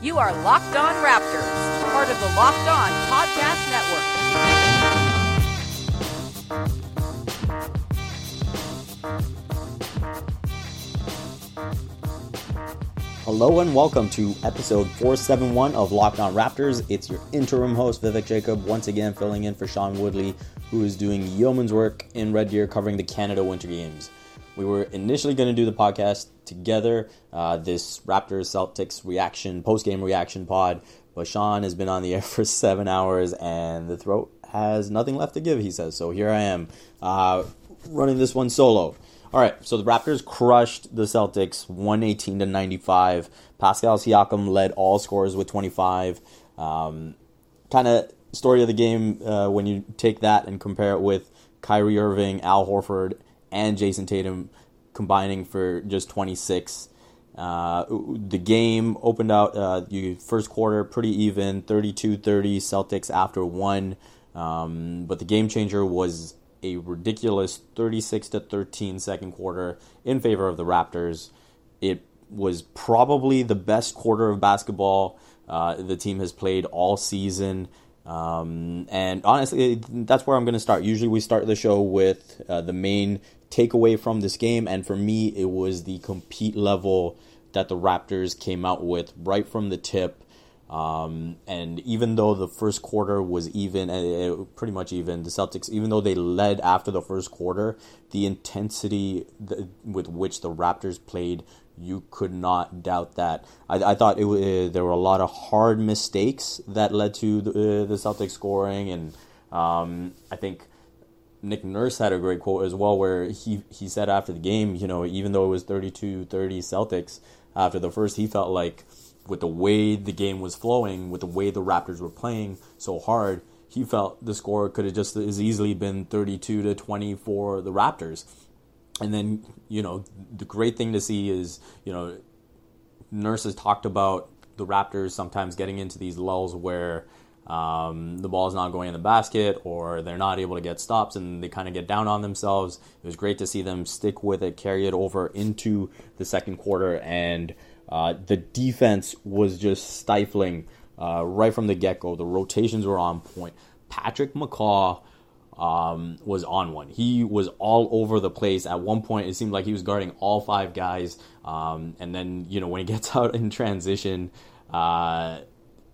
You are Locked On Raptors, part of the Locked On Podcast Network. Hello and welcome to episode 471 of Locked On Raptors. It's your interim host, Vivek Jacob, once again filling in for Sean Woodley, who is doing yeoman's work in Red Deer covering the Canada Winter Games. We were initially going to do the podcast together, uh, this Raptors Celtics reaction, post game reaction pod, but Sean has been on the air for seven hours and the throat has nothing left to give, he says. So here I am, uh, running this one solo. All right, so the Raptors crushed the Celtics 118 to 95. Pascal Siakam led all scorers with 25. Um, kind of story of the game uh, when you take that and compare it with Kyrie Irving, Al Horford, and Jayson Tatum combining for just 26. Uh, the game opened out uh, the first quarter pretty even, 32-30 Celtics after one. Um, but the game changer was a ridiculous 36 to 13 second quarter in favor of the Raptors. It was probably the best quarter of basketball uh, the team has played all season. Um, and honestly, that's where I'm going to start. Usually, we start the show with uh, the main takeaway from this game, and for me, it was the compete level that the Raptors came out with right from the tip. Um, and even though the first quarter was even, uh, pretty much even, the Celtics, even though they led after the first quarter, the intensity th- with which the Raptors played, you could not doubt that. I, I thought it uh, there were a lot of hard mistakes that led to the, uh, the Celtics scoring, and um, I think Nick Nurse had a great quote as well, where he he said after the game, you know, even though it was 32-30 Celtics after the first, he felt like with the way the game was flowing, with the way the Raptors were playing so hard, he felt the score could have just as easily been 32 to 20 for the Raptors. And then, you know, the great thing to see is, you know, nurses talked about the Raptors sometimes getting into these lulls where um, the ball is not going in the basket or they're not able to get stops and they kind of get down on themselves. It was great to see them stick with it, carry it over into the second quarter, and uh, the defense was just stifling uh, right from the get go. The rotations were on point. Patrick McCaw um, was on one. He was all over the place. At one point, it seemed like he was guarding all five guys. Um, and then, you know, when he gets out in transition, uh,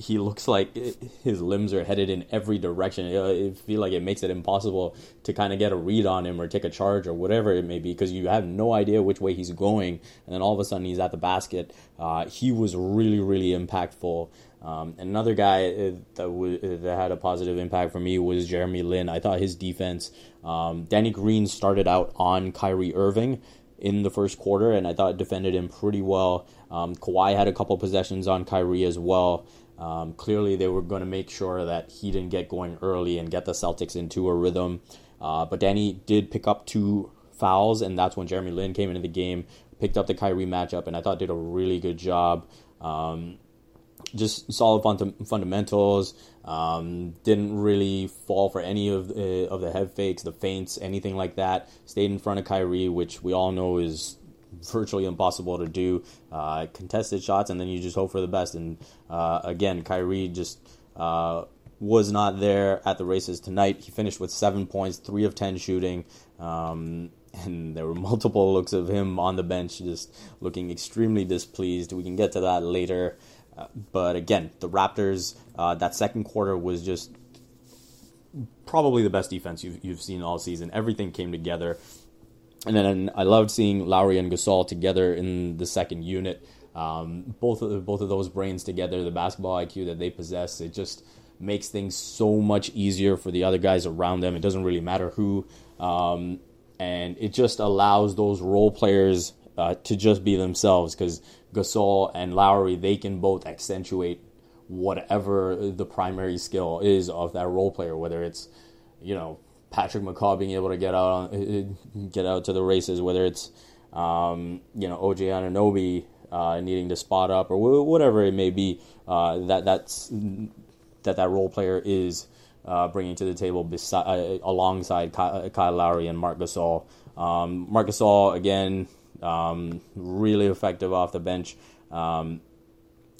he looks like his limbs are headed in every direction. I feel like it makes it impossible to kind of get a read on him or take a charge or whatever it may be because you have no idea which way he's going. And then all of a sudden he's at the basket. Uh, he was really, really impactful. Um, another guy uh, that, w- that had a positive impact for me was Jeremy Lin. I thought his defense, um, Danny Green started out on Kyrie Irving in the first quarter, and I thought defended him pretty well. Um, Kawhi had a couple possessions on Kyrie as well. Um, clearly, they were going to make sure that he didn't get going early and get the Celtics into a rhythm. Uh, but Danny did pick up two fouls, and that's when Jeremy Lin came into the game, picked up the Kyrie matchup, and I thought did a really good job. Um, just solid fund- fundamentals. Um, didn't really fall for any of uh, of the head fakes, the feints, anything like that. Stayed in front of Kyrie, which we all know is virtually impossible to do. Uh, contested shots, and then you just hope for the best. And uh, again, Kyrie just uh, was not there at the races tonight. He finished with seven points, three of ten shooting. Um, and there were multiple looks of him on the bench just looking extremely displeased. We can get to that later. But again, the Raptors, uh, that second quarter was just probably the best defense you've, you've seen all season. Everything came together. And then I loved seeing Lowry and Gasol together in the second unit. Um, both of the, both of those brains together, the basketball IQ that they possess, it just makes things so much easier for the other guys around them. It doesn't really matter who, um, and it just allows those role players uh, to just be themselves because Gasol and Lowry they can both accentuate whatever the primary skill is of that role player, whether it's you know Patrick McCaw being able to get out on, get out to the races, whether it's um, you know OJ Anunoby uh, needing to spot up or whatever it may be. Uh, that that's that that role player is uh, bringing to the table beside, uh, alongside Kyle, Kyle, Lowry and Marc Gasol. Um, Marc Gasol again, um, really effective off the bench. Um,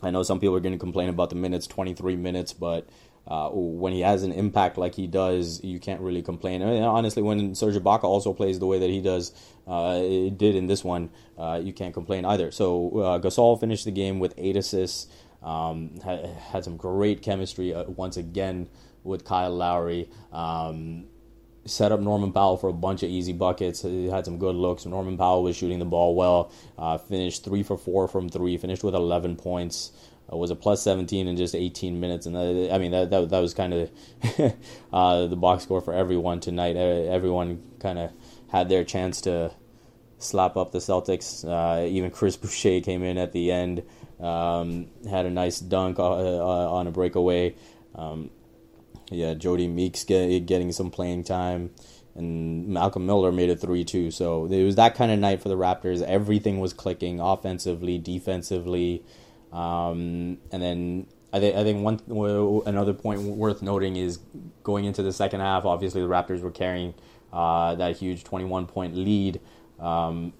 I know some people are going to complain about the minutes, 23 minutes, but uh, when he has an impact like he does, you can't really complain. I mean, honestly, when Serge Ibaka also plays the way that he does, uh, it did in this one, uh, you can't complain either. So uh, Gasol finished the game with eight assists, um, had, had, some great chemistry uh, once again with Kyle Lowry. Um, set up Norman Powell for a bunch of easy buckets. He had some good looks. Norman Powell was shooting the ball well. Uh, finished three for four from three. Finished with 11 points. Uh, was a plus 17 in just 18 minutes, and that, I mean that that, that was kind of uh, the box score for everyone tonight. Everyone kind of had their chance to slap up the Celtics. Uh, even Chris Boucher came in at the end, um, had a nice dunk uh, uh, on a breakaway. Um, yeah, Jody Meeks get, getting some playing time, and Malcolm Miller made a three too. So it was that kind of night for the Raptors. Everything was clicking offensively, defensively, um, and then I think I think one another point worth noting is going into the second half. Obviously, the Raptors were carrying uh, that huge 21 point lead. Um,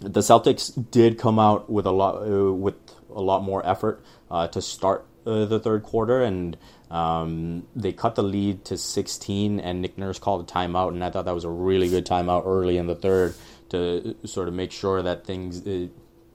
the Celtics did come out with a lot uh, with a lot more effort uh, to start uh, the third quarter, and um, they cut the lead to 16, and Nick Nurse called a timeout, and I thought that was a really good timeout early in the third to sort of make sure that things uh,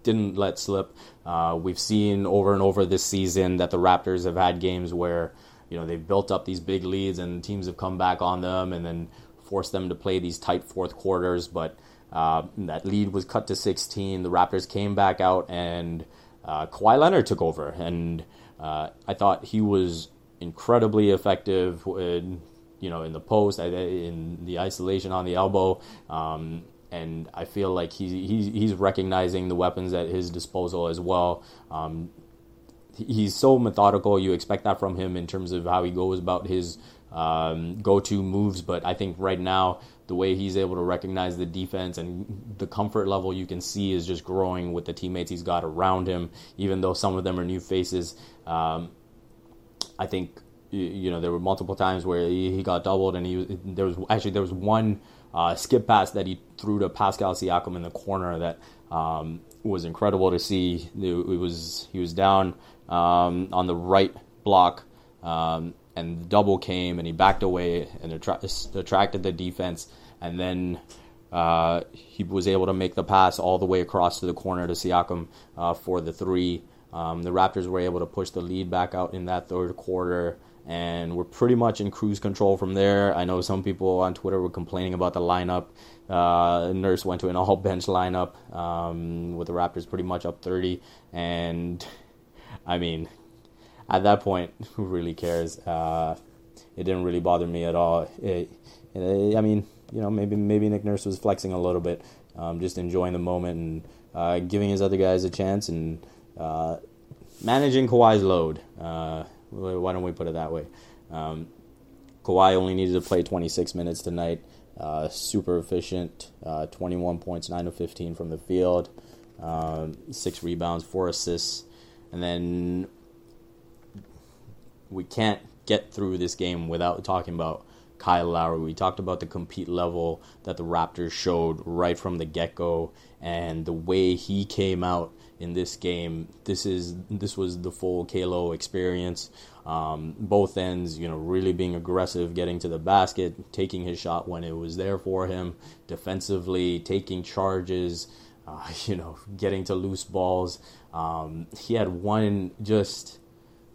didn't let slip. Uh, we've seen over and over this season that the Raptors have had games where you know they've built up these big leads and teams have come back on them and then forced them to play these tight fourth quarters. But uh, that lead was cut to 16. The Raptors came back out and uh, Kawhi Leonard took over, and uh, I thought he was incredibly effective in, you know, in the post, in the isolation on the elbow. Um, and I feel like he's, recognizing the weapons at his disposal as well. Um, he's so methodical. You expect that from him in terms of how he goes about his um, go-to moves. But I think right now, the way he's able to recognize the defense and the comfort level you can see is just growing with the teammates he's got around him. Even though some of them are new faces, um, I think you know there were multiple times where he, got doubled, and he there was actually there was one uh, skip pass that he threw to Pascal Siakam in the corner that um, was incredible to see. It was he was down um, on the right block. Um, and the double came and he backed away and attra- attracted the defense and then uh, he was able to make the pass all the way across to the corner to Siakam uh, for the three um, the Raptors were able to push the lead back out in that third quarter, and we're pretty much in cruise control from there. I know some people on Twitter were complaining about the lineup. Uh, Nurse went to an all bench lineup um, with the Raptors pretty much up 30, and I mean, at that point, who really cares? Uh, it didn't really bother me at all. It, it, I mean, you know, maybe maybe Nick Nurse was flexing a little bit, um, just enjoying the moment and uh, giving his other guys a chance and uh, managing Kawhi's load. Uh, why don't we put it that way? Um, Kawhi only needed to play 26 minutes tonight. Uh, super efficient, uh, 21 points, 9 of 15 from the field, um, 6 rebounds, 4 assists. And then we can't get through this game without talking about Kyle Lowry. We talked about the compete level that the Raptors showed right from the get go and the way he came out in this game. This is this was the full KLOW experience. Um, both ends, you know, really being aggressive, getting to the basket, taking his shot when it was there for him, defensively, taking charges, uh, you know, getting to loose balls. Um, he had one just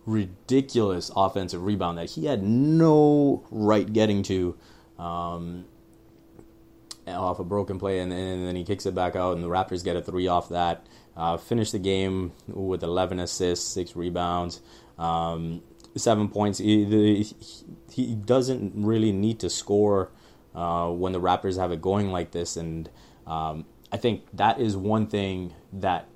ridiculous offensive rebound that he had no right getting to. Um, off a broken play, and, and, then he kicks it back out, and the Raptors get a three off that. Uh, finished the game with 11 assists, six rebounds, um, seven points. He, he, doesn't really need to score uh, when the Raptors have it going like this, and um, I think that is one thing that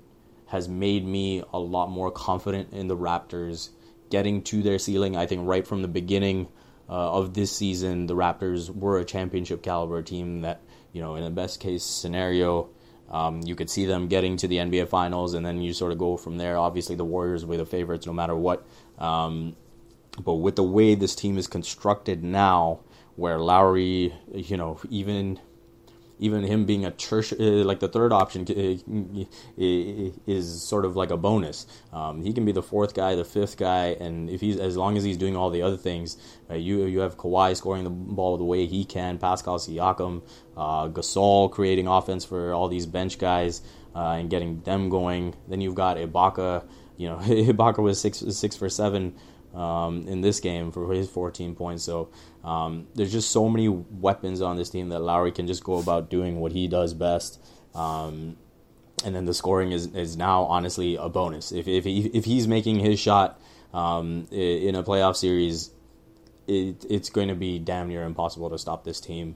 has made me a lot more confident in the Raptors getting to their ceiling. I think right from the beginning uh, of this season, the Raptors were a championship caliber team that, you know, in a best case scenario, um, you could see them getting to the NBA Finals, and then you sort of go from there. Obviously, the Warriors were the favorites no matter what. Um, but with the way this team is constructed now, where Lowry, you know, even even him being a church, uh, like the third option uh, is sort of like a bonus. Um, he can be the fourth guy, the fifth guy, and if he's as long as he's doing all the other things, uh, you you have Kawhi scoring the ball the way he can, Pascal Siakam, uh, Gasol creating offense for all these bench guys uh, and getting them going. Then you've got Ibaka. You know, Ibaka was six six for seven um, in this game for his 14 points. So um, there's just so many weapons on this team that Lowry can just go about doing what he does best. Um, and then the scoring is, is now honestly a bonus. If if, he, if he's making his shot um, in a playoff series, it, it's going to be damn near impossible to stop this team.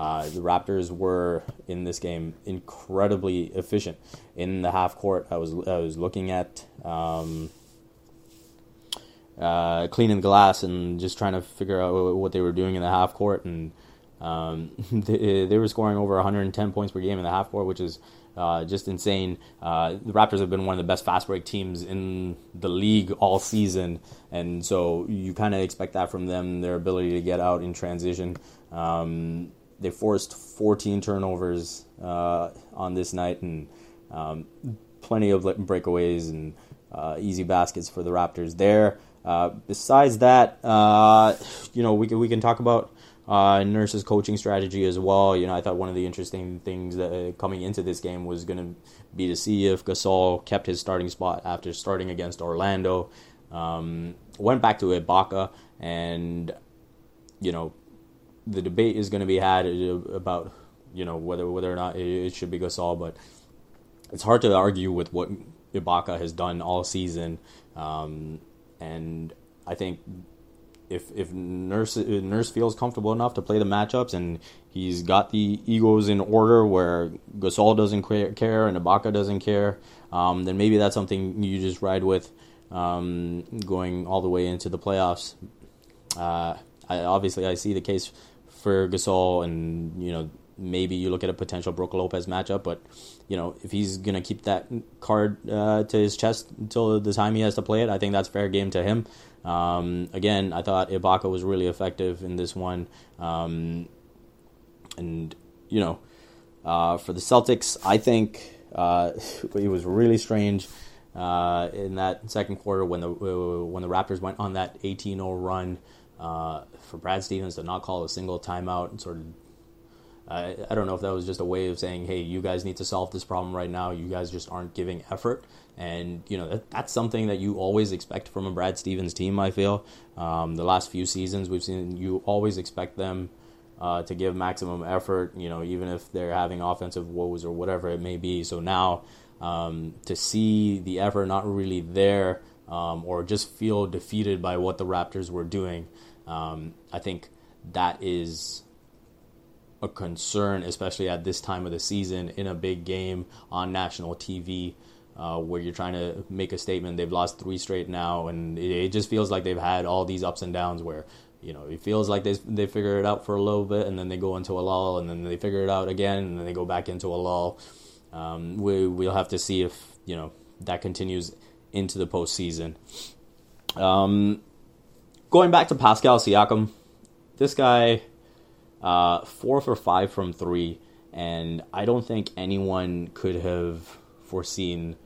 Uh, the Raptors were in this game incredibly efficient in the half court. I was I was looking at um, uh, cleaning glass and just trying to figure out what they were doing in the half court, and um, they, they, were scoring over 110 points per game in the half court, which is uh, just insane. Uh, the Raptors have been one of the best fast break teams in the league all season, and so you kind of expect that from them. Their ability to get out in transition. Um, they forced 14 turnovers uh, on this night and um, plenty of breakaways and uh, easy baskets for the Raptors there. Uh, besides that, uh, you know, we can, we can talk about uh, Nurse's coaching strategy as well. You know, I thought one of the interesting things that uh, coming into this game was going to be to see if Gasol kept his starting spot after starting against Orlando. Um, went back to Ibaka and you know the debate is going to be had about you know whether whether or not it should be Gasol, but it's hard to argue with what Ibaka has done all season, um, and I think if if Nurse Nurse feels comfortable enough to play the matchups and he's got the egos in order where Gasol doesn't care and Ibaka doesn't care, um, then maybe that's something you just ride with um, going all the way into the playoffs. Uh, I, obviously, I see the case for Gasol, and you know maybe you look at a potential Brook Lopez matchup, but you know if he's gonna keep that card uh, to his chest until the time he has to play it, I think that's fair game to him. Um, again, I thought Ibaka was really effective in this one, um, and you know uh, for the Celtics, I think uh, it was really strange. Uh, in that second quarter, when the when the Raptors went on that 18-0 run, uh, for Brad Stevens to not call a single timeout and sort of I, don't know if that was just a way of saying, hey, you guys need to solve this problem right now. You guys just aren't giving effort. And, you know, that, that's something that you always expect from a Brad Stevens team, I feel. Um, the last few seasons, we've seen you always expect them uh, to give maximum effort, you know, even if they're having offensive woes or whatever it may be. So now um, to see the effort not really there um, or just feel defeated by what the Raptors were doing um, I think that is a concern, especially at this time of the season in a big game on national TV. Uh, where you're trying to make a statement. They've lost three straight now, and it, it, just feels like they've had all these ups and downs. Where you know it feels like they they figure it out for a little bit, and then they go into a lull, and then they figure it out again, and then they go back into a lull. Um, we we'll have to see if you know that continues into the postseason. Um, going back to Pascal Siakam, this guy, uh, four for five from three, and I don't think anyone could have foreseen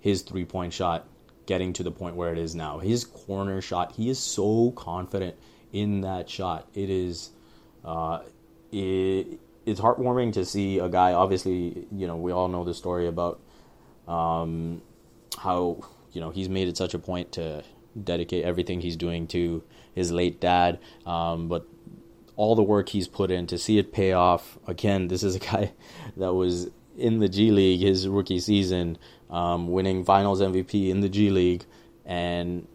his three point shot getting to the point where it is now. His corner shot, he is so confident in that shot. It is, uh, it, it's heartwarming to see a guy. Obviously, you know, we all know the story about um, how you know he's made it such a point to dedicate everything he's doing to his late dad. Um, but all the work he's put in to see it pay off. Again, this is a guy that was in the G League his rookie season, um, winning Finals MVP in the G League, and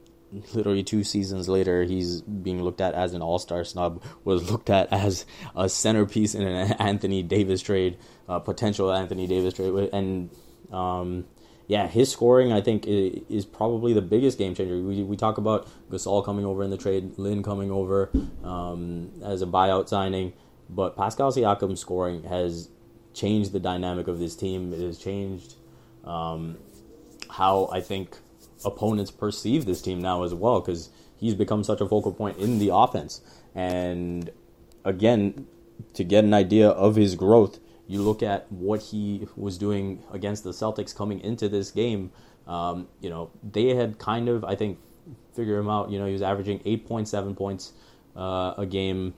literally two seasons later, he's being looked at as an All Star snub. Was looked at as a centerpiece in an Anthony Davis trade, potential Anthony Davis trade, and um, yeah, his scoring I think is probably the biggest game changer. We, we talk about Gasol coming over in the trade, Lin coming over um, as a buyout signing, but Pascal Siakam's scoring has changed the dynamic of this team. It has changed um, how I think opponents perceive this team now as well because he's become such a focal point in the offense. And again, to get an idea of his growth, you look at what he was doing against the Celtics coming into this game. Um, you know, they had kind of, I think, figure him out. You know, he was averaging 8.7 points uh, a game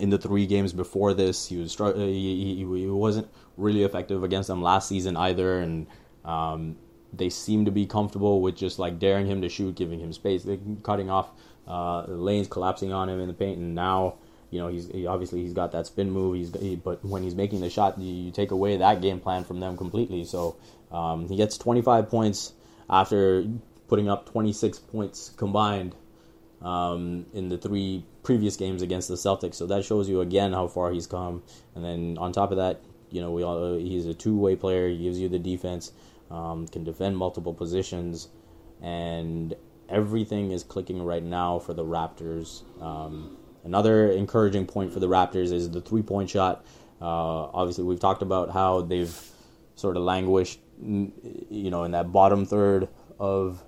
in the three games before this. He was he, he, he wasn't really effective against them last season either, and um, they seem to be comfortable with just like daring him to shoot, giving him space, cutting off uh, lanes, collapsing on him in the paint, and now you know he's he, obviously he's got that spin move. He's he, but when he's making the shot, you, you, take away that game plan from them completely. So um, he gets 25 points after putting up 26 points combined um, in the three previous games against the Celtics. So that shows you again how far he's come. And then on top of that, you know, we all, he's a two-way player. He gives you the defense, um, can defend multiple positions, and everything is clicking right now for the Raptors. Um, another encouraging point for the Raptors is the three-point shot. Uh, obviously, we've talked about how they've sort of languished, you know, in that bottom third of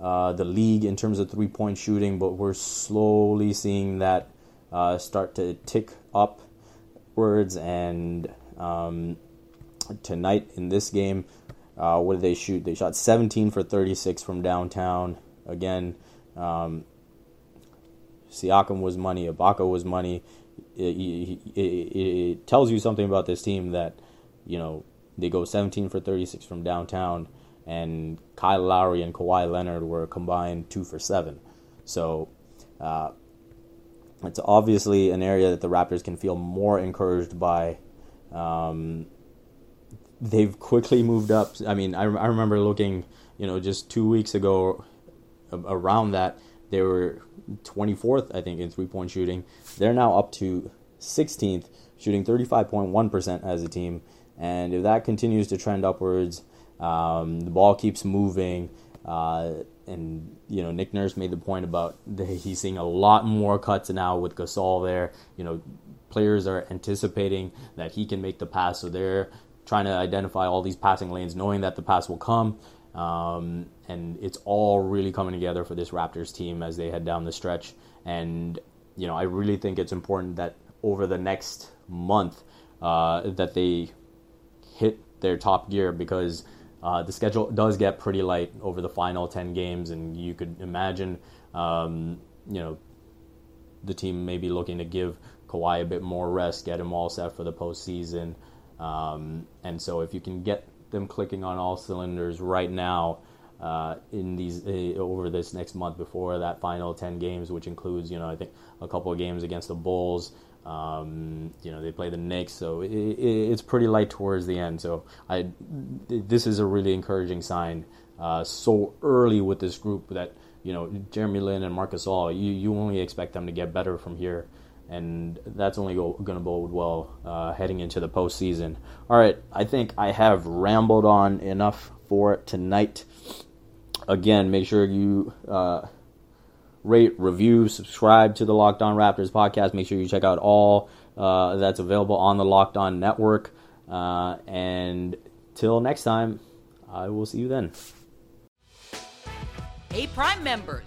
uh, the league in terms of three point shooting, but we're slowly seeing that uh, start to tick upwards. And um, tonight in this game, uh, what did they shoot? They shot 17 for 36 from downtown. Again, um, Siakam was money, Ibaka was money. It, it, it, tells you something about this team that, you know, they go 17 for 36 from downtown and Kyle Lowry and Kawhi Leonard were combined two for seven. So uh, it's obviously an area that the Raptors can feel more encouraged by. Um, they've quickly moved up. I mean, I, I remember looking, you know, just two weeks ago around that, they were 24th, I think, in three point shooting. They're now up to 16th, shooting 35.1% as a team. And if that continues to trend upwards, um, the ball keeps moving. Uh, and you know Nick Nurse made the point about the, he's seeing a lot more cuts now with Gasol there. You know, players are anticipating that he can make the pass, so they're trying to identify all these passing lanes, knowing that the pass will come. Um, and it's all really coming together for this Raptors team as they head down the stretch. And you know, I really think it's important that over the next month uh, that they hit their top gear because uh, the schedule does get pretty light over the final 10 games, and you could imagine, um, you know, the team may be looking to give Kawhi a bit more rest, get him all set for the postseason. Um, and so if you can get them clicking on all cylinders right now uh, in these uh, over this next month before that final 10 games, which includes, you know, I think a couple of games against the Bulls, um, you know, they play the Knicks, so it, it, it's pretty light towards the end. So I, this is a really encouraging sign. Uh, so early with this group that you know Jeremy Lin and Marc Gasol. you you only expect them to get better from here, and that's only going to bode well uh, heading into the postseason. All right, I think I have rambled on enough for tonight. Again, make sure you. Uh, rate, review, subscribe to the Locked On Raptors podcast. Make sure you check out all uh, that's available on the Locked On network. Uh, and till next time, I will see you then. Hey, Prime members,